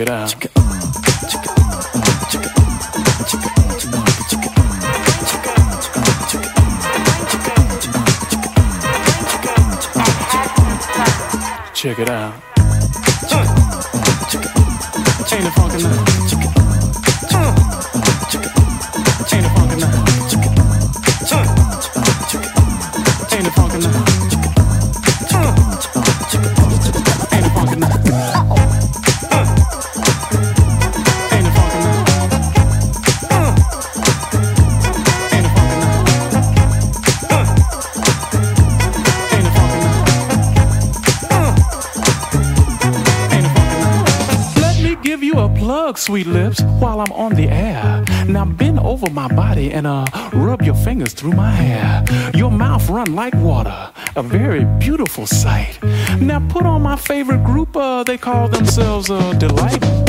it out. Check it out. Ain't it funky now? sweet lips while I'm on the air. Now bend over my body and uh, rub your fingers through my hair. Your mouth run like water, a very beautiful sight. Now put on my favorite group, uh, they call themselves uh, Delight.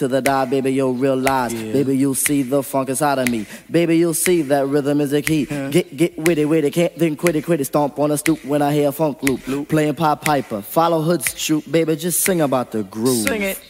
To the die, baby, you'll realize. Yeah. Baby, you'll see the funk inside of me. Baby, you'll see that rhythm is a key. Yeah. Get get with it, with it, can't then quit it, quit it. Stomp on a stoop when I hear a funk loop. loop. Playing Pop Piper. Follow Hood's shoot, baby, just sing about the groove. Sing it.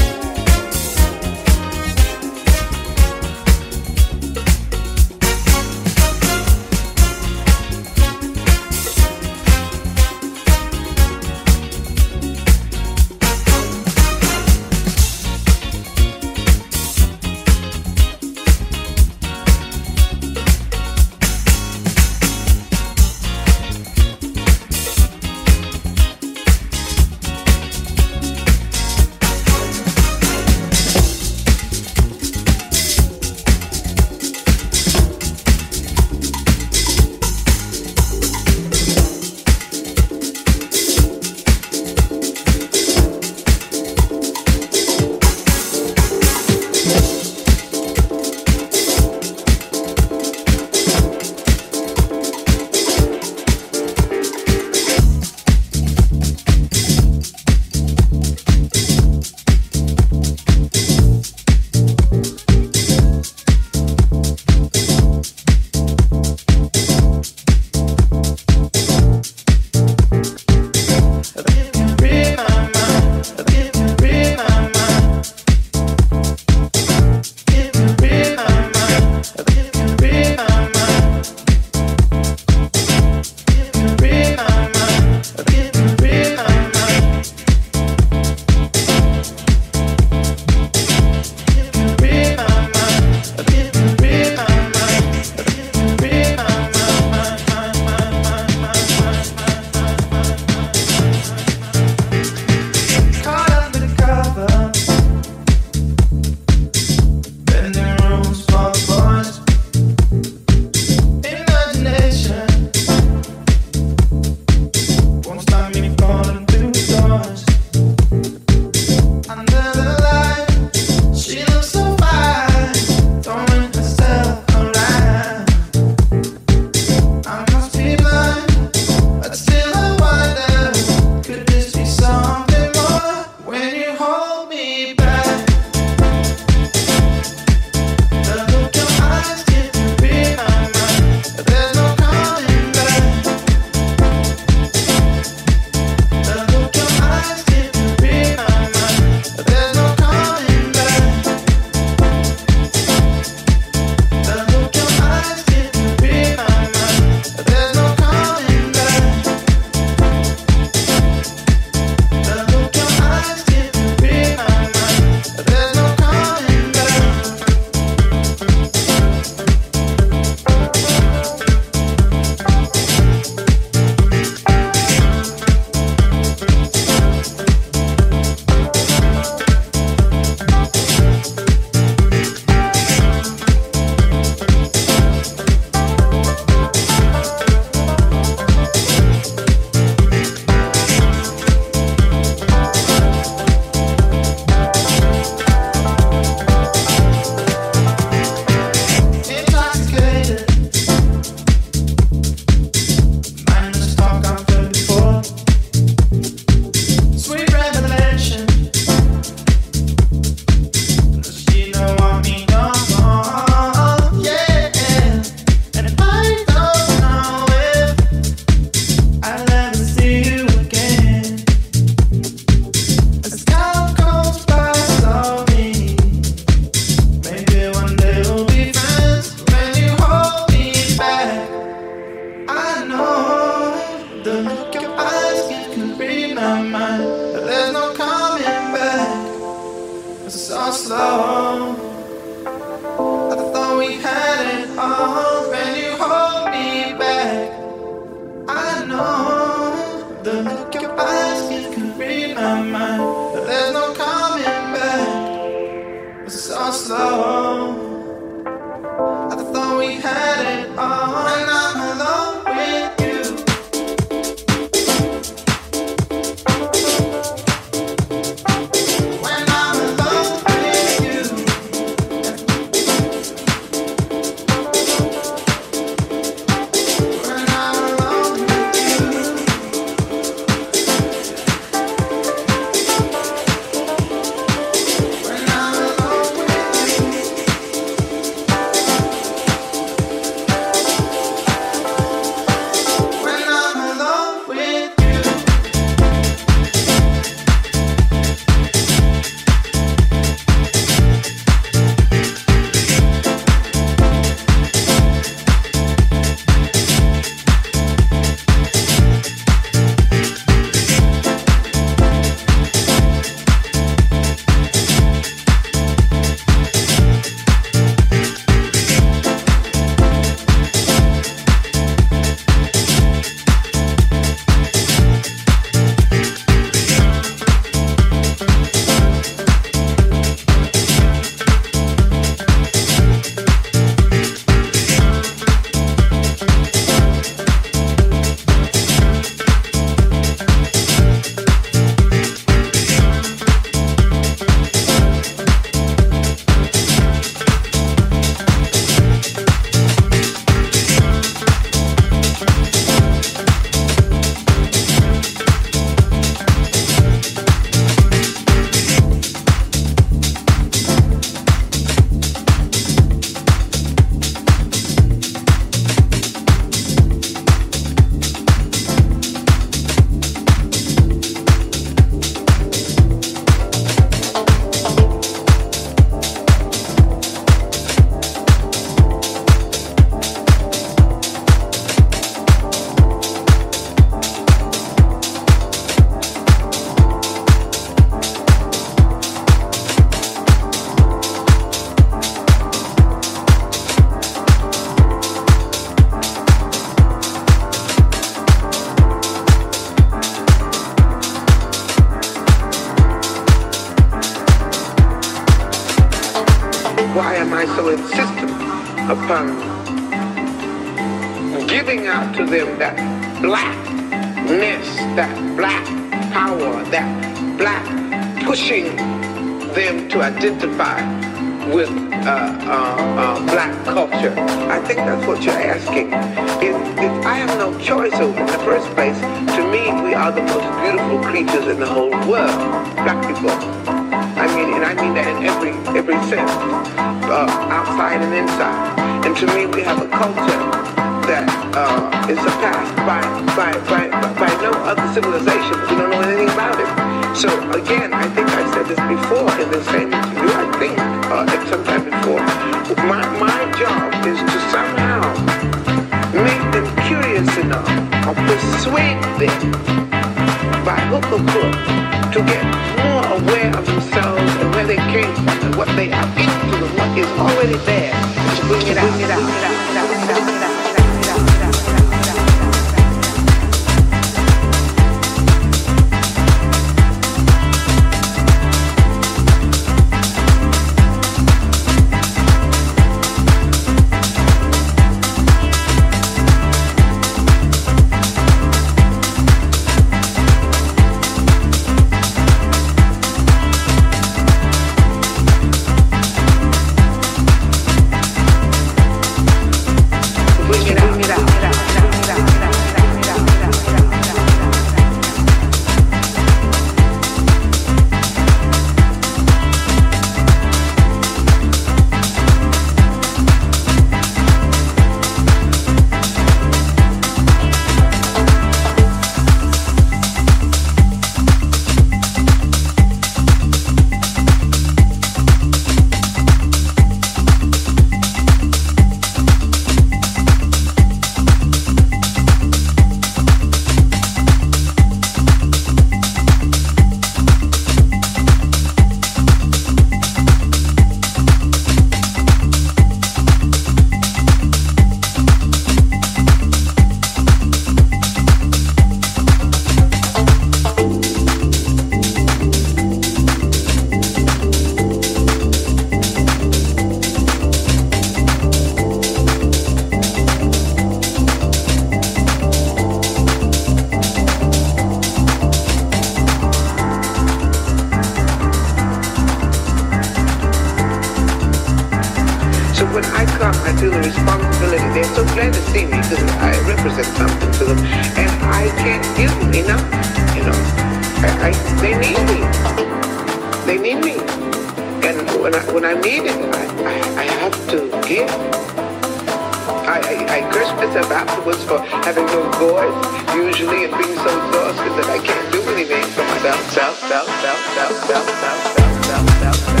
I, curse myself afterwards for having no voice, usually, and being so exhausted that I can't do anything for myself, self, self, self, self, self, self, self, self, self, self.